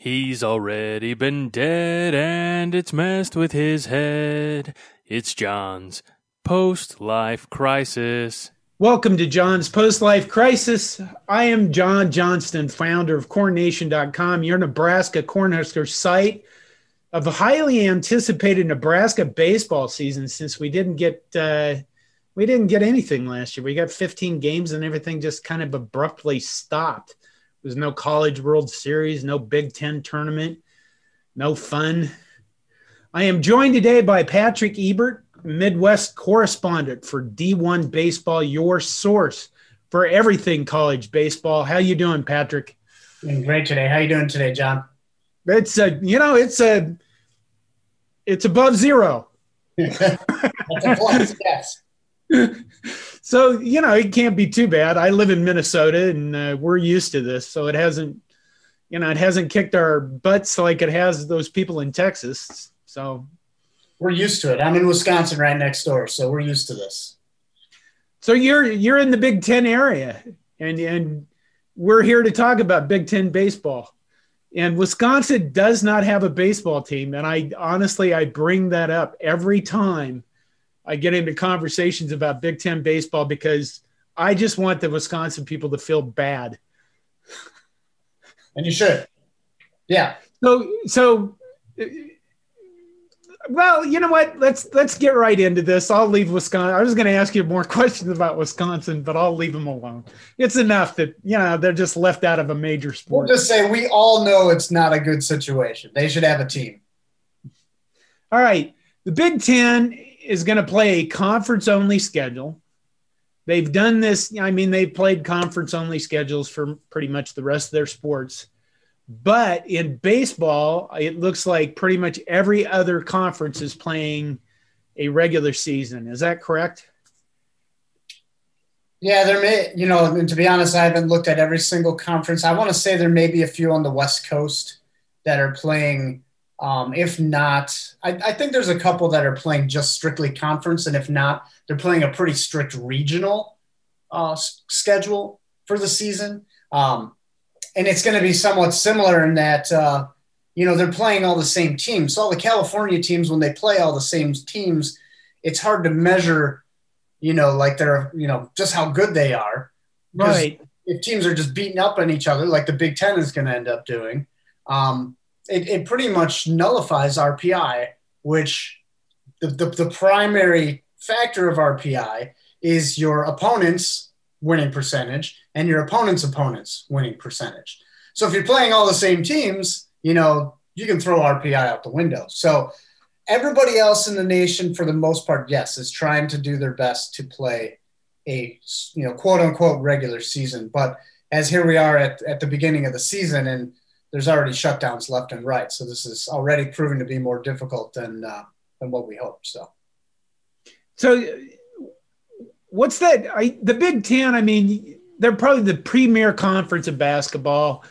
He's already been dead and it's messed with his head. It's John's post life crisis. Welcome to John's Post Life Crisis. I am John Johnston, founder of CornNation.com, your Nebraska Cornhusker site of a highly anticipated Nebraska baseball season since we didn't get uh, we didn't get anything last year. We got 15 games and everything just kind of abruptly stopped. There's no College World Series, no Big Ten tournament, no fun. I am joined today by Patrick Ebert, Midwest correspondent for D1 Baseball, your source for everything college baseball. How you doing, Patrick? Doing great today. How you doing today, John? It's a you know it's a it's above zero. That's a plus, yes. so you know it can't be too bad. I live in Minnesota and uh, we're used to this, so it hasn't you know it hasn't kicked our butts like it has those people in Texas. So We're used to it. I'm in Wisconsin right next door, so we're used to this. so you're you're in the Big Ten area, and and we're here to talk about Big Ten baseball. And Wisconsin does not have a baseball team, and I honestly I bring that up every time I get into conversations about Big Ten baseball because I just want the Wisconsin people to feel bad. And you should. Yeah. So so well, you know what? Let's let's get right into this. I'll leave Wisconsin. I was going to ask you more questions about Wisconsin, but I'll leave them alone. It's enough that you know they're just left out of a major We'll sport. just say we all know it's not a good situation. They should have a team. All right, the Big Ten is going to play a conference-only schedule. They've done this. I mean, they've played conference-only schedules for pretty much the rest of their sports. But in baseball, it looks like pretty much every other conference is playing a regular season. Is that correct? Yeah, there may, you know, and to be honest, I haven't looked at every single conference. I want to say there may be a few on the West Coast that are playing. Um, if not, I, I think there's a couple that are playing just strictly conference, and if not, they're playing a pretty strict regional uh, s- schedule for the season. Um, and it's going to be somewhat similar in that, uh, you know, they're playing all the same teams. So all the California teams, when they play all the same teams, it's hard to measure, you know, like they're, you know, just how good they are. Right. If teams are just beating up on each other, like the Big Ten is going to end up doing, um, it, it pretty much nullifies RPI, which the, the, the primary factor of RPI is your opponent's winning percentage and your opponent's opponent's winning percentage. So if you're playing all the same teams, you know, you can throw RPI out the window. So everybody else in the nation, for the most part, yes, is trying to do their best to play a, you know, quote unquote regular season. But as here we are at, at the beginning of the season and there's already shutdowns left and right. So this is already proving to be more difficult than, uh, than what we hoped. So. So, what's that? I, the Big Ten, I mean, they're probably the premier conference of basketball.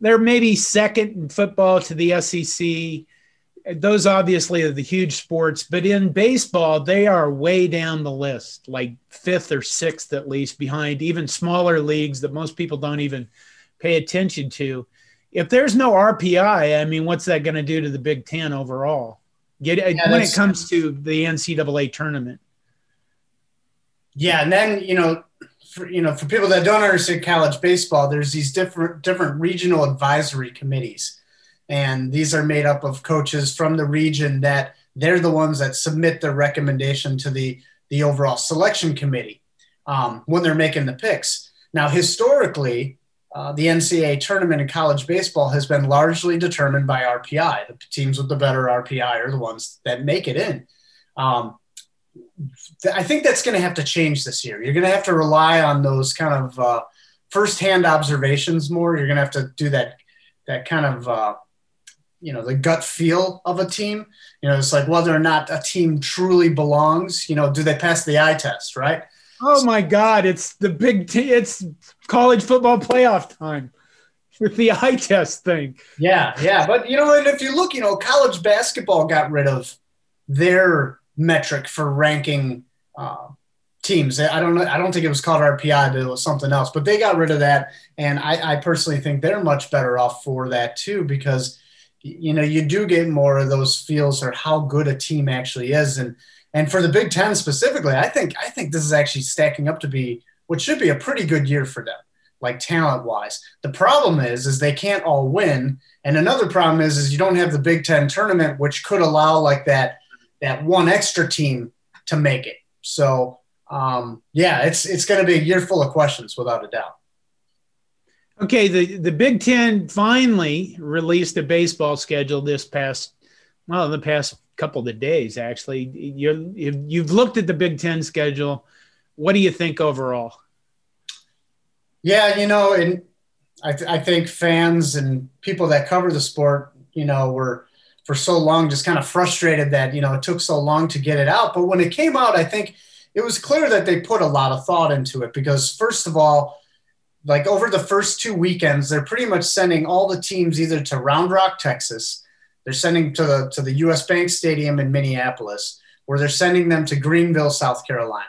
They're maybe second in football to the SEC. Those obviously are the huge sports, but in baseball, they are way down the list, like fifth or sixth at least, behind even smaller leagues that most people don't even pay attention to. If there's no RPI, I mean, what's that going to do to the Big Ten overall? Get when it comes to the NCAA tournament. Yeah, and then you know, for, you know, for people that don't understand college baseball, there's these different different regional advisory committees, and these are made up of coaches from the region that they're the ones that submit their recommendation to the the overall selection committee um, when they're making the picks. Now, historically, uh, the NCAA tournament in college baseball has been largely determined by RPI. The teams with the better RPI are the ones that make it in. Um, I think that's going to have to change this year. You're going to have to rely on those kind of uh, firsthand observations more. You're going to have to do that that kind of uh, you know the gut feel of a team. You know, it's like whether or not a team truly belongs. You know, do they pass the eye test? Right. Oh my God! It's the big. T- it's college football playoff time with the eye test thing. Yeah, yeah, but you know, and if you look, you know, college basketball got rid of their metric for ranking uh, teams. I don't know. I don't think it was called RPI, but it was something else. But they got rid of that, and I, I personally think they're much better off for that too because you know you do get more of those feels or how good a team actually is, and and for the Big Ten specifically, I think I think this is actually stacking up to be what should be a pretty good year for them, like talent wise. The problem is is they can't all win, and another problem is is you don't have the Big Ten tournament, which could allow like that that one extra team to make it. So um, yeah, it's it's going to be a year full of questions without a doubt. Okay, the the Big Ten finally released a baseball schedule this past well, in the past couple of days actually. You you've looked at the Big Ten schedule. What do you think overall? Yeah, you know, and I, th- I think fans and people that cover the sport, you know, were for so long just kind of frustrated that you know it took so long to get it out. But when it came out, I think it was clear that they put a lot of thought into it because first of all like over the first two weekends they're pretty much sending all the teams either to round rock texas they're sending to the to the us bank stadium in minneapolis where they're sending them to greenville south carolina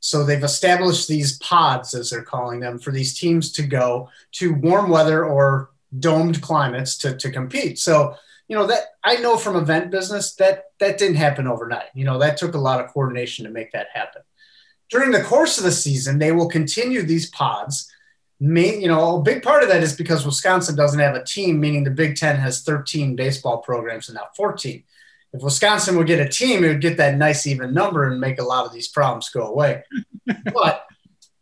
so they've established these pods as they're calling them for these teams to go to warm weather or domed climates to, to compete so you know that I know from event business that that didn't happen overnight. You know that took a lot of coordination to make that happen. During the course of the season, they will continue these pods. Main, you know, a big part of that is because Wisconsin doesn't have a team, meaning the Big Ten has 13 baseball programs and not 14. If Wisconsin would get a team, it would get that nice even number and make a lot of these problems go away. but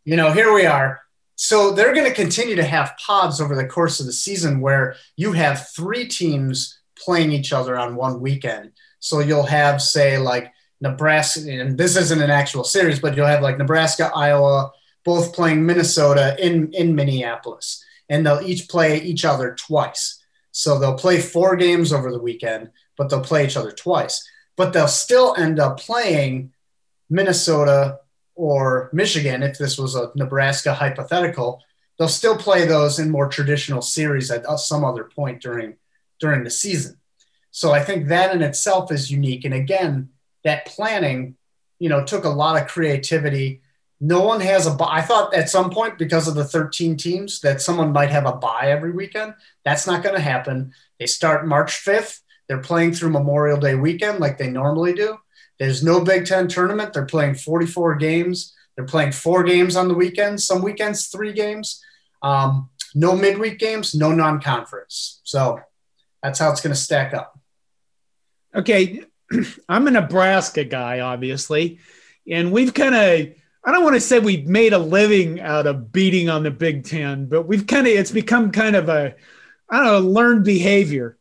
you know, here we are. So they're going to continue to have pods over the course of the season where you have three teams playing each other on one weekend. So you'll have, say, like Nebraska, and this isn't an actual series, but you'll have like Nebraska, Iowa, both playing Minnesota in, in Minneapolis, and they'll each play each other twice. So they'll play four games over the weekend, but they'll play each other twice. But they'll still end up playing Minnesota or Michigan, if this was a Nebraska hypothetical, they'll still play those in more traditional series at some other point during during the season. So I think that in itself is unique. And again, that planning, you know, took a lot of creativity. No one has a buy. I thought at some point because of the 13 teams that someone might have a buy every weekend. That's not going to happen. They start March 5th. They're playing through Memorial Day weekend like they normally do. There's no Big Ten tournament. They're playing 44 games. They're playing four games on the weekends. Some weekends, three games. Um, no midweek games, no non-conference. So that's how it's going to stack up. Okay, I'm a Nebraska guy, obviously, and we've kind of. I don't want to say we've made a living out of beating on the Big Ten, but we've kind of it's become kind of a I don't know learned behavior.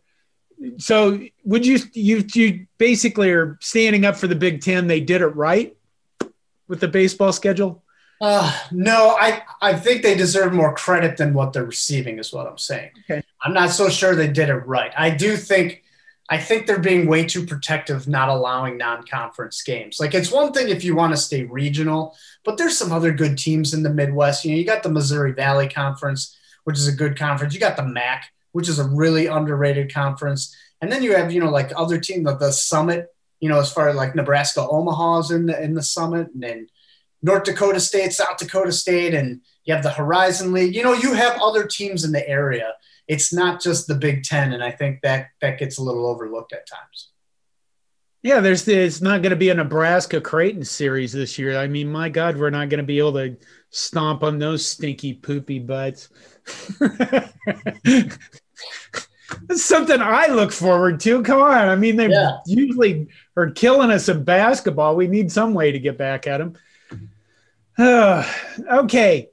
So would you you you basically are standing up for the Big Ten? They did it right with the baseball schedule. Uh, no, I, I think they deserve more credit than what they're receiving, is what I'm saying. Okay. I'm not so sure they did it right. I do think I think they're being way too protective, not allowing non-conference games. Like it's one thing if you want to stay regional, but there's some other good teams in the Midwest. You know, you got the Missouri Valley Conference, which is a good conference. You got the MAC, which is a really underrated conference, and then you have you know like other teams, the, the Summit. You know, as far as like Nebraska Omaha's in the in the Summit, and then North Dakota State, South Dakota State, and you have the Horizon League. You know, you have other teams in the area. It's not just the Big Ten, and I think that that gets a little overlooked at times. Yeah, there's it's not going to be a Nebraska Creighton series this year. I mean, my God, we're not going to be able to stomp on those stinky poopy butts. That's something I look forward to. Come on, I mean, they yeah. usually are killing us in basketball. We need some way to get back at them. okay.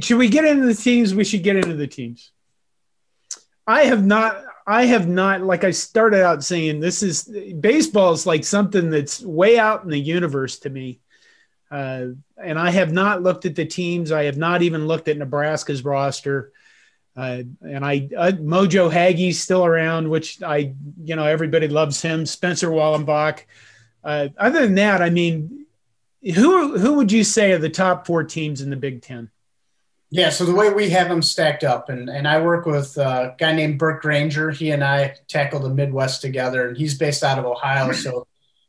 Should we get into the teams? We should get into the teams. I have not, I have not, like I started out saying, this is baseball is like something that's way out in the universe to me. Uh, and I have not looked at the teams. I have not even looked at Nebraska's roster. Uh, and I, uh, Mojo Hagge's still around, which I, you know, everybody loves him. Spencer Schwellenbach. Uh, other than that, I mean, who who would you say are the top four teams in the Big Ten? Yeah, so the way we have them stacked up, and, and I work with a guy named Burke Granger. He and I tackle the Midwest together, and he's based out of Ohio. So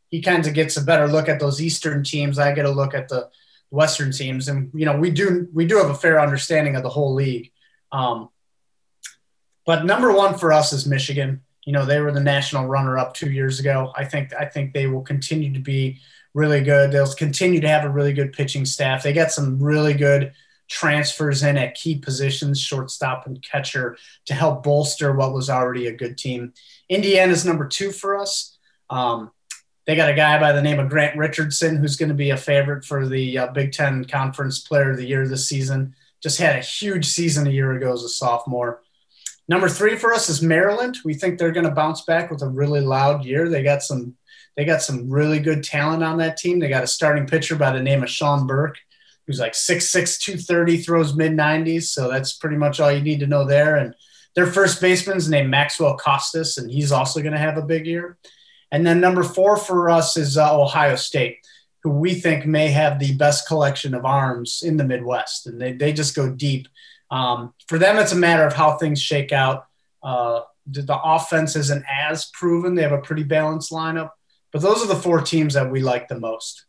he kind of gets a better look at those Eastern teams. I get a look at the Western teams, and you know we do we do have a fair understanding of the whole league. Um, but number one for us is Michigan. You know they were the national runner-up two years ago. I think I think they will continue to be really good. They'll continue to have a really good pitching staff. They got some really good transfers in at key positions, shortstop and catcher, to help bolster what was already a good team. Indiana's number two for us. Um, they got a guy by the name of Grant Richardson who's going to be a favorite for the uh, Big Ten Conference Player of the Year this season. Just had a huge season a year ago as a sophomore. Number three for us is Maryland. We think they're going to bounce back with a really loud year. They got some they got some really good talent on that team. They got a starting pitcher by the name of Sean Burke, who's like 6'6", 230, throws mid 90s. So that's pretty much all you need to know there. And their first baseman's named Maxwell Costes, and he's also going to have a big year. And then number four for us is uh, Ohio State, who we think may have the best collection of arms in the Midwest. And they, they just go deep. Um, for them, it's a matter of how things shake out. Uh, the, the offense isn't as proven. They have a pretty balanced lineup. But those are the four teams that we like the most.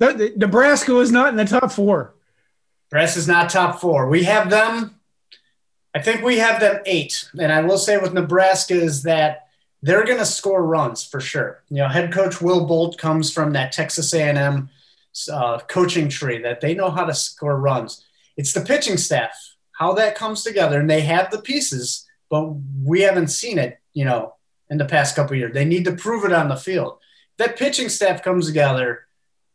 Nebraska was not in the top four. Nebraska is not top four. We have them. I think we have them eight. And I will say with Nebraska is that they're going to score runs for sure. You know, head coach Will Bolt comes from that Texas A&M uh, coaching tree that they know how to score runs. It's the pitching staff, how that comes together, and they have the pieces, but we haven't seen it. You know, in the past couple years. They need to prove it on the field. That pitching staff comes together,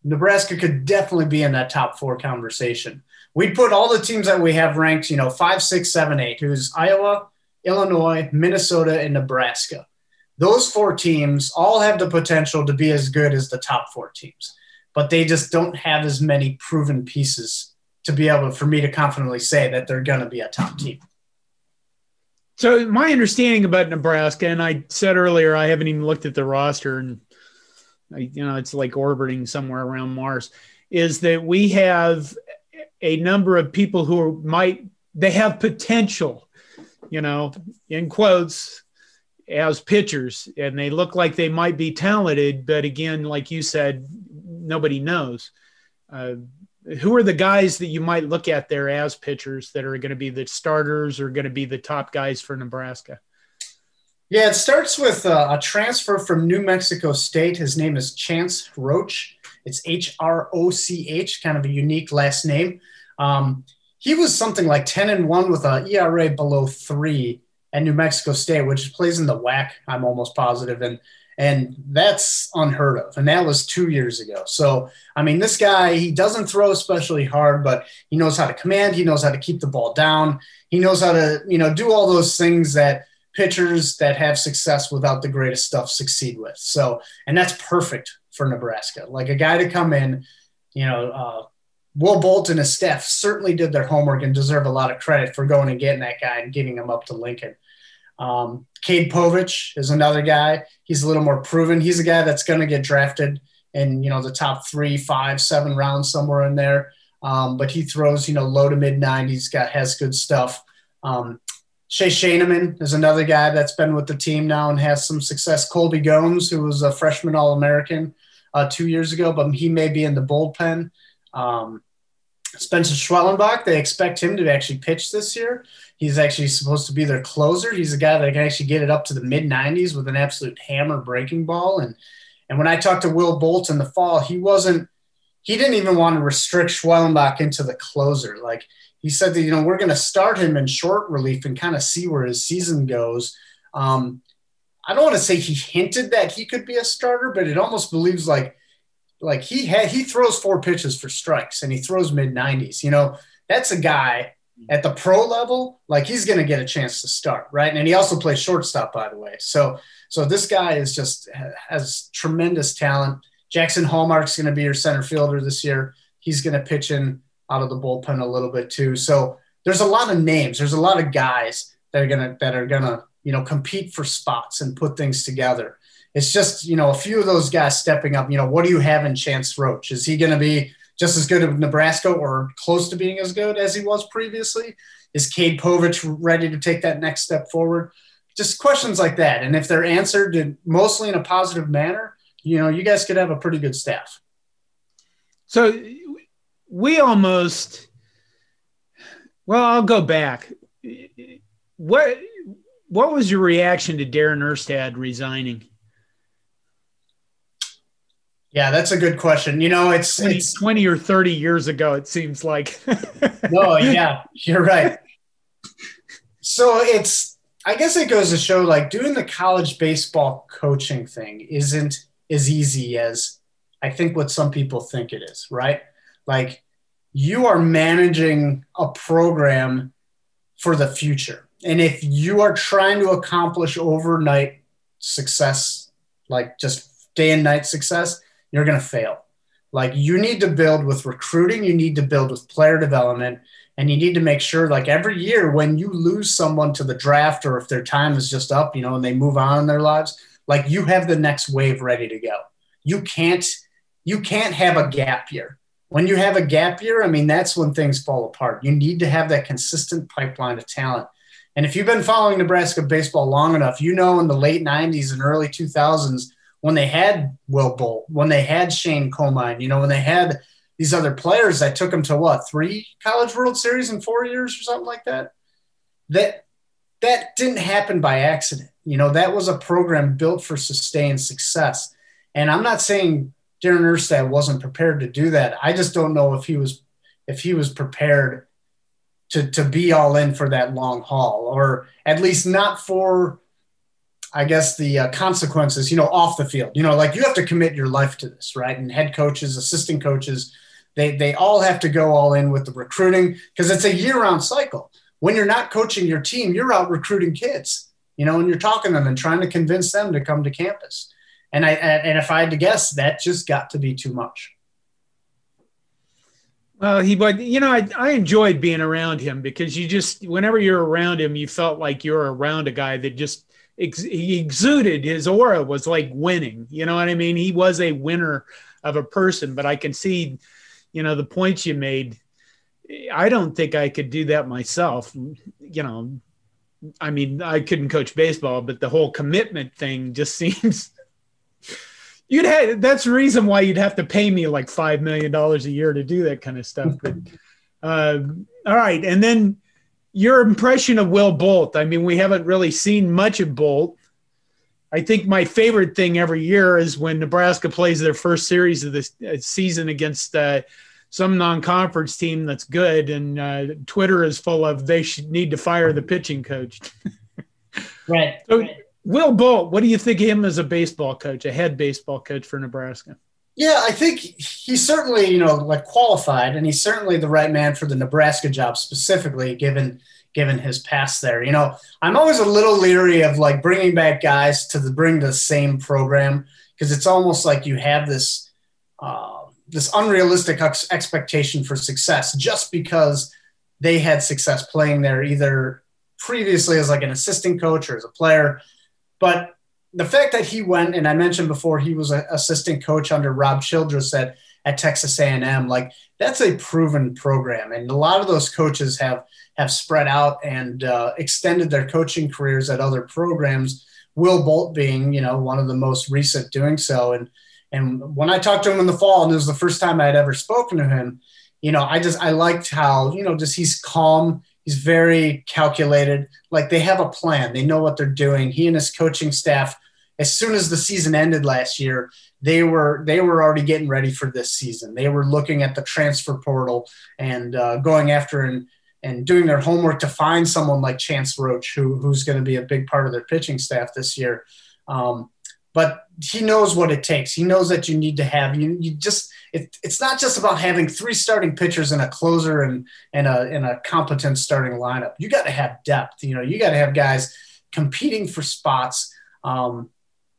Nebraska could definitely be in that top four conversation. We'd put all the teams that we have ranked, you know, five, six, seven, eight, who's Iowa, Illinois, Minnesota, and Nebraska. Those four teams all have the potential to be as good as the top four teams, but they just don't have as many proven pieces to be able for me to confidently say that they're going to be a top team. So my understanding about Nebraska, and I said earlier, I haven't even looked at the roster, and you know it's like orbiting somewhere around Mars. Is that we have a number of people who might they have potential, you know, in quotes, as pitchers, and they look like they might be talented, but again, like you said, nobody knows. Uh, who are the guys that you might look at there as pitchers that are going to be the starters or going to be the top guys for Nebraska? Yeah, it starts with uh, a transfer from New Mexico State. His name is Chance Hroch. It's H R O C H, kind of a unique last name. Um, he was something like 10 and 1 with a ERA below three at New Mexico State, which plays in the WAC, I'm almost positive. And and that's unheard of. And that was two years ago. So, I mean, this guy, he doesn't throw especially hard, but he knows how to command. He knows how to keep the ball down. He knows how to, you know, do all those things that pitchers that have success without the greatest stuff succeed with. So, and that's perfect for Nebraska. Like a guy to come in, you know, uh, Will Bolt and his staff certainly did their homework and deserve a lot of credit for going and getting that guy and getting him up to Lincoln. Um, Cade Povich is another guy. He's a little more proven. He's a guy that's going to get drafted in you know the top three, five, seven rounds somewhere in there. Um, but he throws you know low to mid 90s. Got has good stuff. Um, Shay Schanaman is another guy that's been with the team now and has some success. Colby Gomes, who was a freshman All American uh, two years ago, but he may be in the bullpen. Um, Spencer Schwellenbach, they expect him to actually pitch this year. He's actually supposed to be their closer. He's a guy that can actually get it up to the mid 90s with an absolute hammer breaking ball. And and when I talked to Will Bolt in the fall, he wasn't he didn't even want to restrict Schwellenbach into the closer. Like he said that you know we're going to start him in short relief and kind of see where his season goes. Um, I don't want to say he hinted that he could be a starter, but it almost believes like like he had he throws four pitches for strikes and he throws mid 90s. You know, that's a guy at the pro level, like he's going to get a chance to start, right? And he also plays shortstop, by the way. So, so this guy is just has tremendous talent. Jaxon Hallmark's going to be your center fielder this year. He's going to pitch in out of the bullpen a little bit too. So there's a lot of names. There's a lot of guys that are gonna that are gonna you know compete for spots and put things together. It's just you know a few of those guys stepping up. You know what do you have in Chance Hroch? Is he going to be just as good at Nebraska or close to being as good as he was previously? Is Cade Povich ready to take that next step forward? Just questions like that. And if they're answered mostly in a positive manner, you know, you guys could have a pretty good staff. So we almost, well, I'll go back. What what was your reaction to Darren Erstad resigning? Yeah, that's a good question. You know, it's 20, it's 20 or 30 years ago, it seems like. no, yeah, you're right. So it's I guess it goes to show like doing the college baseball coaching thing isn't as easy as I think what some people think it is, right? Like you are managing a program for the future. And if you are trying to accomplish overnight success, like just day and night success, you're going to fail. Like you need to build with recruiting, you need to build with player development, and you need to make sure like every year when you lose someone to the draft or if their time is just up, you know, and they move on in their lives, like you have the next wave ready to go. You can't you can't have a gap year. When you have a gap year, I mean that's when things fall apart. You need to have that consistent pipeline of talent. And if you've been following Nebraska baseball long enough, you know in the late 90s and early 2000s when they had Will Bolt, when they had Shane Komine, you know, when they had these other players that took them to what, three college world series in four years or something like that? That that didn't happen by accident. You know, that was a program built for sustained success. And I'm not saying Darren Erstad wasn't prepared to do that. I just don't know if he was if he was prepared to to be all in for that long haul, or at least not for, I guess, the uh, consequences. You know, off the field. You know, like you have to commit your life to this, right? And head coaches, assistant coaches, they they all have to go all in with the recruiting because it's a year round cycle. When you're not coaching your team, you're out recruiting kids. You know, and you're talking to them and trying to convince them to come to campus. And I and if I had to guess, that just got to be too much. Well, he, but you know, I, I enjoyed being around him because you just, whenever you're around him, you felt like you're around a guy that just, ex, he exuded his aura was like winning. You know what I mean? He was a winner of a person, but I can see, you know, the points you made. I don't think I could do that myself. You know, I mean, I couldn't coach baseball, but the whole commitment thing just seems you'd have that's the reason why you'd have to pay me like five million dollars a year to do that kind of stuff. But uh, all right, and then your impression of Will Bolt. I mean, we haven't really seen much of Bolt. I think my favorite thing every year is when Nebraska plays their first series of this uh, season against uh, some non-conference team that's good, and uh, Twitter is full of they should need to fire the pitching coach. right. So, right. Will Bolt, what do you think of him as a baseball coach, a head baseball coach for Nebraska? Yeah, I think he's certainly, you know, like qualified and he's certainly the right man for the Nebraska job specifically given given his past there. You know, I'm always a little leery of like bringing back guys to the, bring the same program because it's almost like you have this uh, this unrealistic ex- expectation for success just because they had success playing there either previously as like an assistant coach or as a player but the fact that he went, and I mentioned before, he was an assistant coach under Rob Childress at, at Texas A&M. Like that's a proven program, and a lot of those coaches have have spread out and uh, extended their coaching careers at other programs. Will Bolt being, you know, one of the most recent doing so. And and when I talked to him in the fall, and it was the first time I had ever spoken to him, you know, I just I liked how you know just he's calm He's very calculated. Like they have a plan. They know what they're doing. He and his coaching staff, as soon as the season ended last year, they were they were already getting ready for this season. They were looking at the transfer portal and uh, going after and and doing their homework to find someone like Chance Hroch, who who's going to be a big part of their pitching staff this year. Um, but he knows what it takes. He knows that you need to have you. You just it, it's not just about having three starting pitchers and a closer and and a and a competent starting lineup. You got to have depth. You know, you got to have guys competing for spots. Um,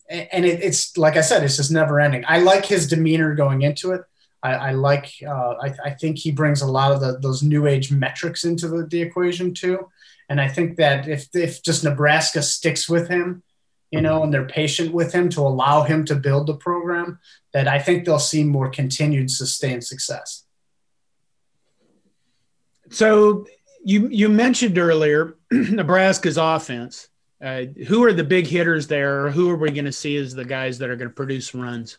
and it, it's like I said, it's just never ending. I like his demeanor going into it. I, I like. Uh, I, I, think he brings a lot of the, those new age metrics into the, the equation too. And I think that if if just Nebraska sticks with him you know, and they're patient with him to allow him to build the program, that I think they'll see more continued sustained success. So you you mentioned earlier Nebraska's offense, uh, who are the big hitters there? Who are we going to see as the guys that are going to produce runs?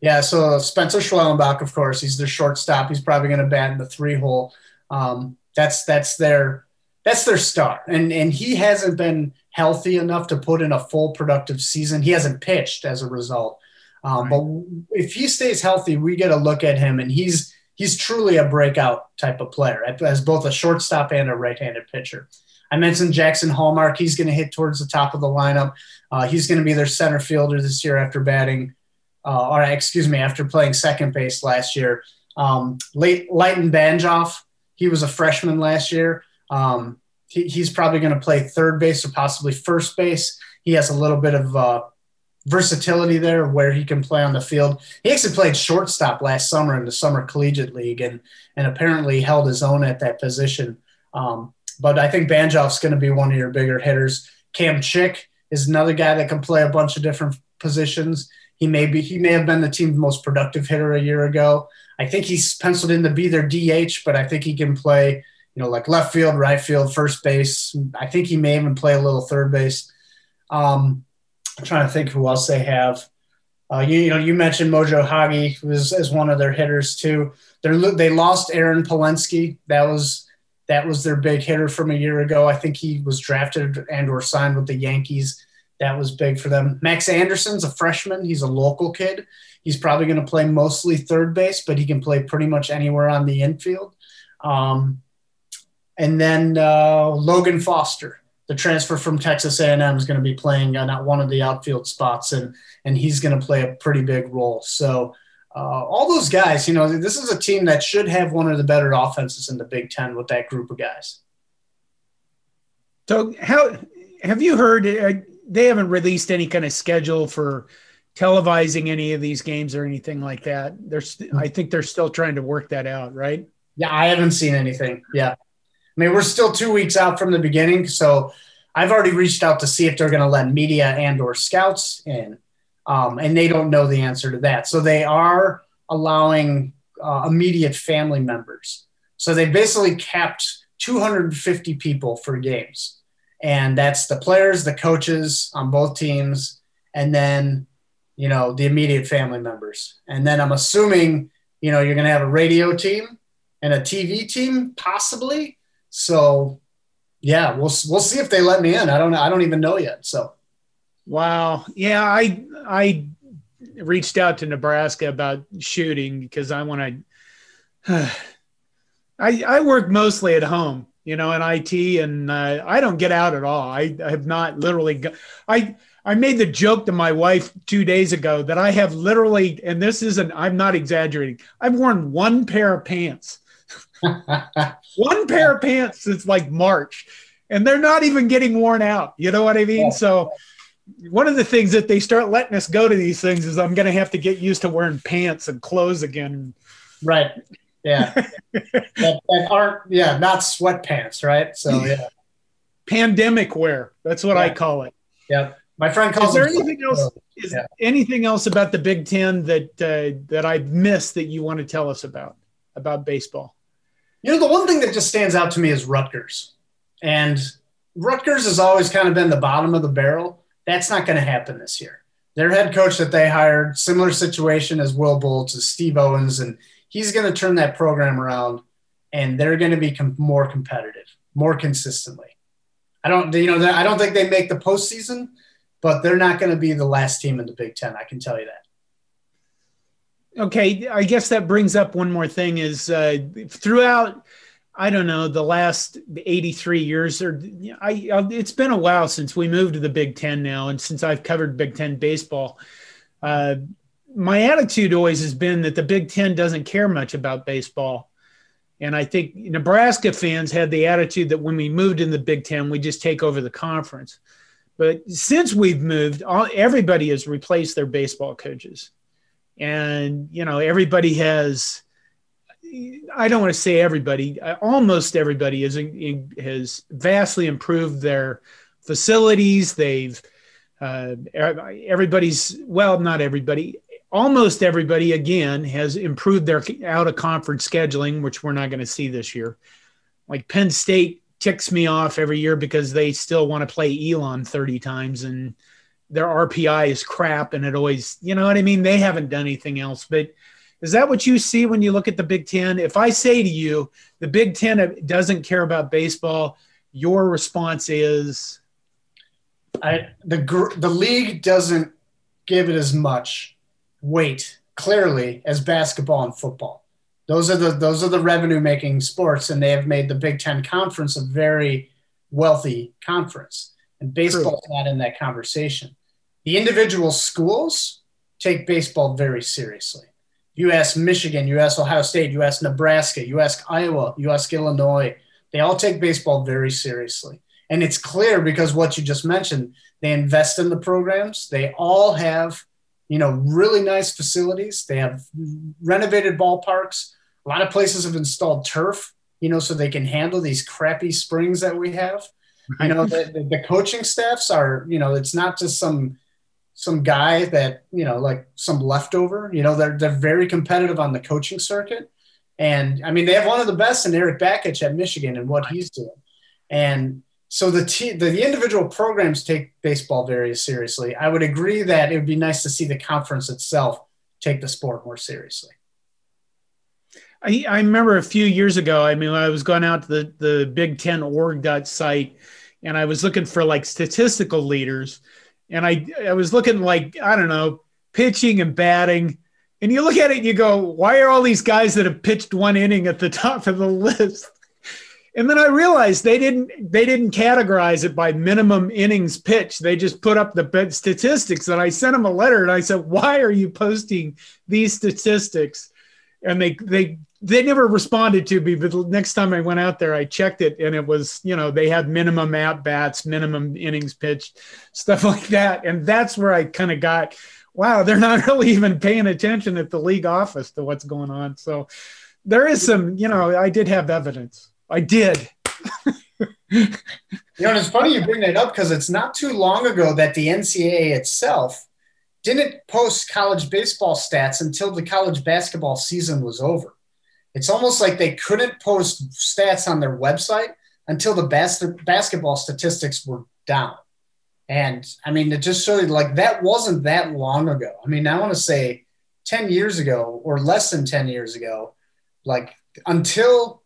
Yeah, so Spencer Schwellenbach, of course, he's their shortstop. He's probably going to bat in the three hole. Um, that's that's their that's their star, and and he hasn't been healthy enough to put in a full productive season. He hasn't pitched as a result. Um, right. But if he stays healthy, we get a look at him, and he's he's truly a breakout type of player as both a shortstop and a right-handed pitcher. I mentioned Jaxon Hallmark. He's going to hit towards the top of the lineup. Uh, he's going to be their center fielder this year after batting, uh, or excuse me, after playing second base last year. Um, late Leighton Banjoff, he was a freshman last year. Um, he, he's probably going to play third base or possibly first base. He has a little bit of uh, versatility there where he can play on the field. He actually played shortstop last summer in the Summer Collegiate League and, and apparently held his own at that position. Um, but I think Banjoff's going to be one of your bigger hitters. Cam Chick is another guy that can play a bunch of different positions. He may be he may have been the team's most productive hitter a year ago. I think he's penciled in to be their DH, but I think he can play you know, like left field, right field, first base. I think he may even play a little third base. Um, I'm trying to think who else they have. Uh, you, you, know, you mentioned Mojo Hagge was as one of their hitters too. They they lost Aaron Palensky. That was that was their big hitter from a year ago. I think he was drafted and or signed with the Yankees. That was big for them. Max Anderson's a freshman. He's a local kid. He's probably going to play mostly third base, but he can play pretty much anywhere on the infield. Um, and then uh, Logan Foster, the transfer from Texas A&M, is going to be playing on one of the outfield spots, and and he's going to play a pretty big role. So uh, all those guys, you know, this is a team that should have one of the better offenses in the Big Ten with that group of guys. So how have you heard? Uh, they haven't released any kind of schedule for televising any of these games or anything like that. There's, I think they're still trying to work that out, right? Yeah, I haven't seen anything. Yeah. I mean, we're still two weeks out from the beginning, so I've already reached out to see if they're going to let media and or scouts in, um, and they don't know the answer to that. So they are allowing uh, immediate family members. So they basically capped 250 people for games, and that's the players, the coaches on both teams, and then you know the immediate family members. And then I'm assuming you know you're going to have a radio team and a TV team, possibly so yeah, we'll we'll see if they let me in. I don't I don't even know yet. So wow, yeah, I I reached out to Nebraska about shooting because I want to. I I work mostly at home, you know, in IT, and uh, I don't get out at all. I, I have not literally. Go- I I made the joke to my wife two days ago that I have literally, and this isn't. I'm not exaggerating. I've worn one pair of pants one pair of pants since like March, and they're not even getting worn out. You know what I mean? Yeah. So one of the things that they start letting us go to these things is I'm going to have to get used to wearing pants and clothes again. Right. Yeah. that, that, aren't, yeah, not sweatpants. Right. So, yeah. Pandemic wear. That's what yeah. I call it. Yeah. My friend calls. Is there anything else? Is yeah. anything else about the Big Ten that uh, that I missed that you want to tell us about about baseball? You know, the one thing that just stands out to me is Rutgers. And Rutgers has always kind of been the bottom of the barrel. That's not going to happen this year. Their head coach that they hired, similar situation as Will Bolts, to Steve Owens, and he's going to turn that program around and they're going to be com- more competitive, more consistently. I don't, you know, I don't think they make the postseason, but they're not going to be the last team in the Big Ten. I can tell you that okay i guess that brings up one more thing is uh, throughout i don't know the last 83 years or I, I, it's been a while since we moved to the big 10 now and since i've covered big 10 baseball. Uh, my attitude always has been that the big 10 doesn't care much about baseball. And i think nebraska fans had the attitude that when we moved in the big 10 we just take over the conference. But since we've moved all, everybody has replaced their baseball coaches and you know everybody has i don't want to say everybody almost everybody has has vastly improved their facilities. They've uh, everybody's well not everybody almost everybody again has improved their out of conference scheduling which we're not going to see this year. Like penn state ticks me off every year because they still want to play Elon 30 times and their RPI is crap and it always, you know what I mean? They haven't done anything else. But is that what you see when you look at the Big Ten? If I say to you, the Big Ten doesn't care about baseball, your response is I, the the league doesn't give it as much weight clearly as basketball and football. Those are the those are the revenue making sports, and they have made the Big Ten conference a very wealthy conference. And baseball is not in that conversation. The individual schools take baseball very seriously. You ask Michigan, you ask Ohio State, you ask Nebraska, you ask Iowa, you ask Illinois. They all take baseball very seriously. And it's clear because what you just mentioned, they invest in the programs. They all have, you know, really nice facilities. They have renovated ballparks. A lot of places have installed turf, you know, so they can handle these crappy springs that we have. You know, the, the, the coaching staffs are, you know, it's not just some some guy that you know like some leftover you know they're, they're very competitive on the coaching circuit. And i mean they have one of the best in eric bakich at michigan and what he's doing. And so the, te- the, the individual programs take baseball very seriously. I would agree that it would be nice to see the conference itself take the sport more seriously. I, I remember a few years ago i mean i was going out to the, the big ten org site and i was looking for like statistical leaders and I I was looking like I don't know pitching and batting, and you look at it and you go, why are all these guys that have pitched one inning at the top of the list? And then I realized they didn't they didn't categorize it by minimum innings pitched. They just put up the statistics. And I sent them a letter and I said, "Why are you posting these statistics?" And they they they never responded to me, but the next time I went out there, I checked it and it was, you know, they had minimum at bats, minimum innings pitched, stuff like that. And that's where I kind of got, wow, they're not really even paying attention at the league office to what's going on. So there is some, you know, I did have evidence. I did. you know, it's funny you bring that up because it's not too long ago that the NCAA itself didn't post college baseball stats until the college basketball season was over. It's almost like they couldn't post stats on their website until the bas- basketball statistics were down. And I mean, it just showed you like that wasn't that long ago. I mean, I want to say 10 years ago or less than 10 years ago, like until,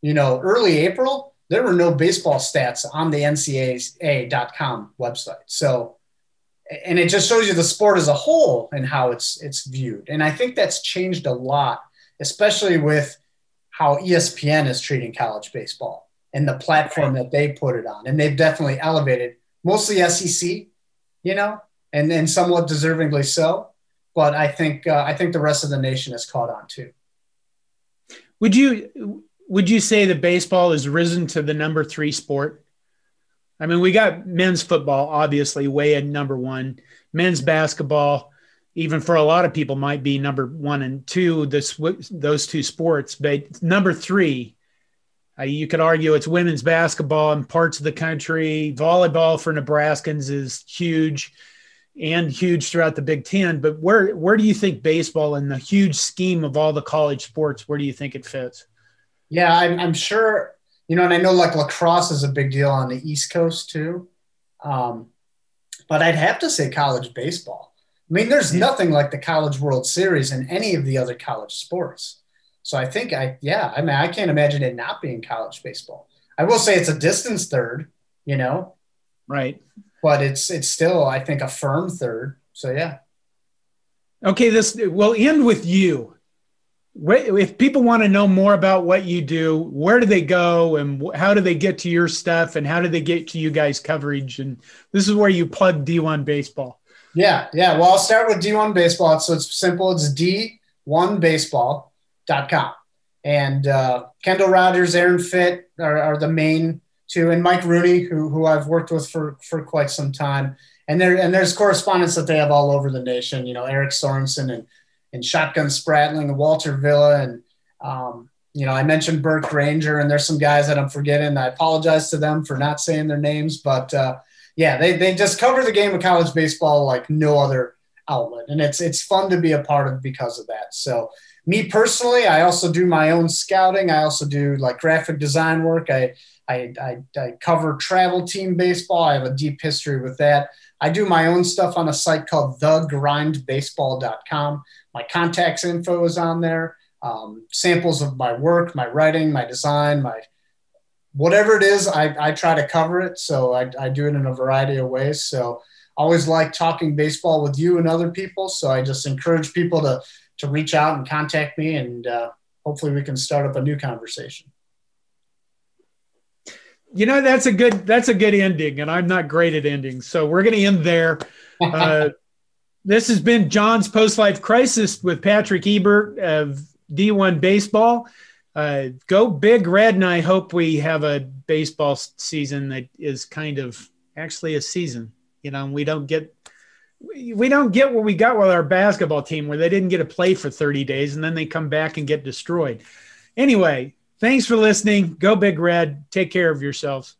you know, early April, there were no baseball stats on the NCAA.com website. So, and it just shows you the sport as a whole and how it's it's viewed. And I think that's changed a lot especially with how ESPN is treating college baseball and the platform that they put it on. And they've definitely elevated mostly SEC, you know, and then somewhat deservingly so. But I think uh, I think the rest of the nation has caught on too. Would you would you say that baseball has risen to the number three sport? I mean, we got men's football obviously way at number one, men's basketball, even for a lot of people might be number one and two this those two sports. But number three uh, you could argue it's women's basketball in parts of the country. Volleyball for nebraskans is huge and huge throughout the big ten. But where where do you think baseball in the huge scheme of all the college sports where do you think it fits? Yeah i'm, I'm sure you know and i know like lacrosse is a big deal on the east coast too. Um, but i'd have to say college baseball mean, there's nothing like the College World Series in any of the other college sports. So I think I, yeah, I mean, I can't imagine it not being college baseball. I will say it's a distance third, you know, right? But it's it's still, I think, a firm third. So yeah. Okay, this will end with you. If people want to know more about what you do, where do they go, and how do they get to your stuff, and how do they get to you guys' coverage? And this is where you plug D1 baseball. Yeah, yeah. Well, I'll start with D1 Baseball. So it's simple. It's D1Baseball.com. And uh, Kendall Rogers, Aaron Fitt are, are, the main two, and Mike Rooney, who, who I've worked with for, for quite some time. And there and there's correspondence that they have all over the nation. You know, Eric Sorensen and and Shotgun Spratling and Walter Villa and um, you know I mentioned Burke Granger and there's some guys that I'm forgetting. I apologize to them for not saying their names, but uh, yeah, they, they just cover the game of college baseball like no other outlet. And it's it's fun to be a part of because of that. So me personally, I also do my own scouting. I also do like graphic design work. I I, I, I cover travel team baseball. I have a deep history with that. I do my own stuff on a site called thegrindbaseball.com. My contacts info is on there. Um, samples of my work, my writing, my design, my whatever it is, I, I try to cover it. So I, I do it in a variety of ways. So I always like talking baseball with you and other people. So I just encourage people to to reach out and contact me, and uh, hopefully we can start up a new conversation. You know that's a good that's a good ending, and I'm not great at endings, so we're going to end there. Uh, this has been John's post life crisis with Patrick Ebert of D1 Baseball. Uh, go big red, and I hope we have a baseball season that is kind of actually a season. You know, we don't get we don't get what we got with our basketball team where they didn't get to play for 30 days and then they come back and get destroyed. Anyway, thanks for listening. Go Big Red. Take care of yourselves.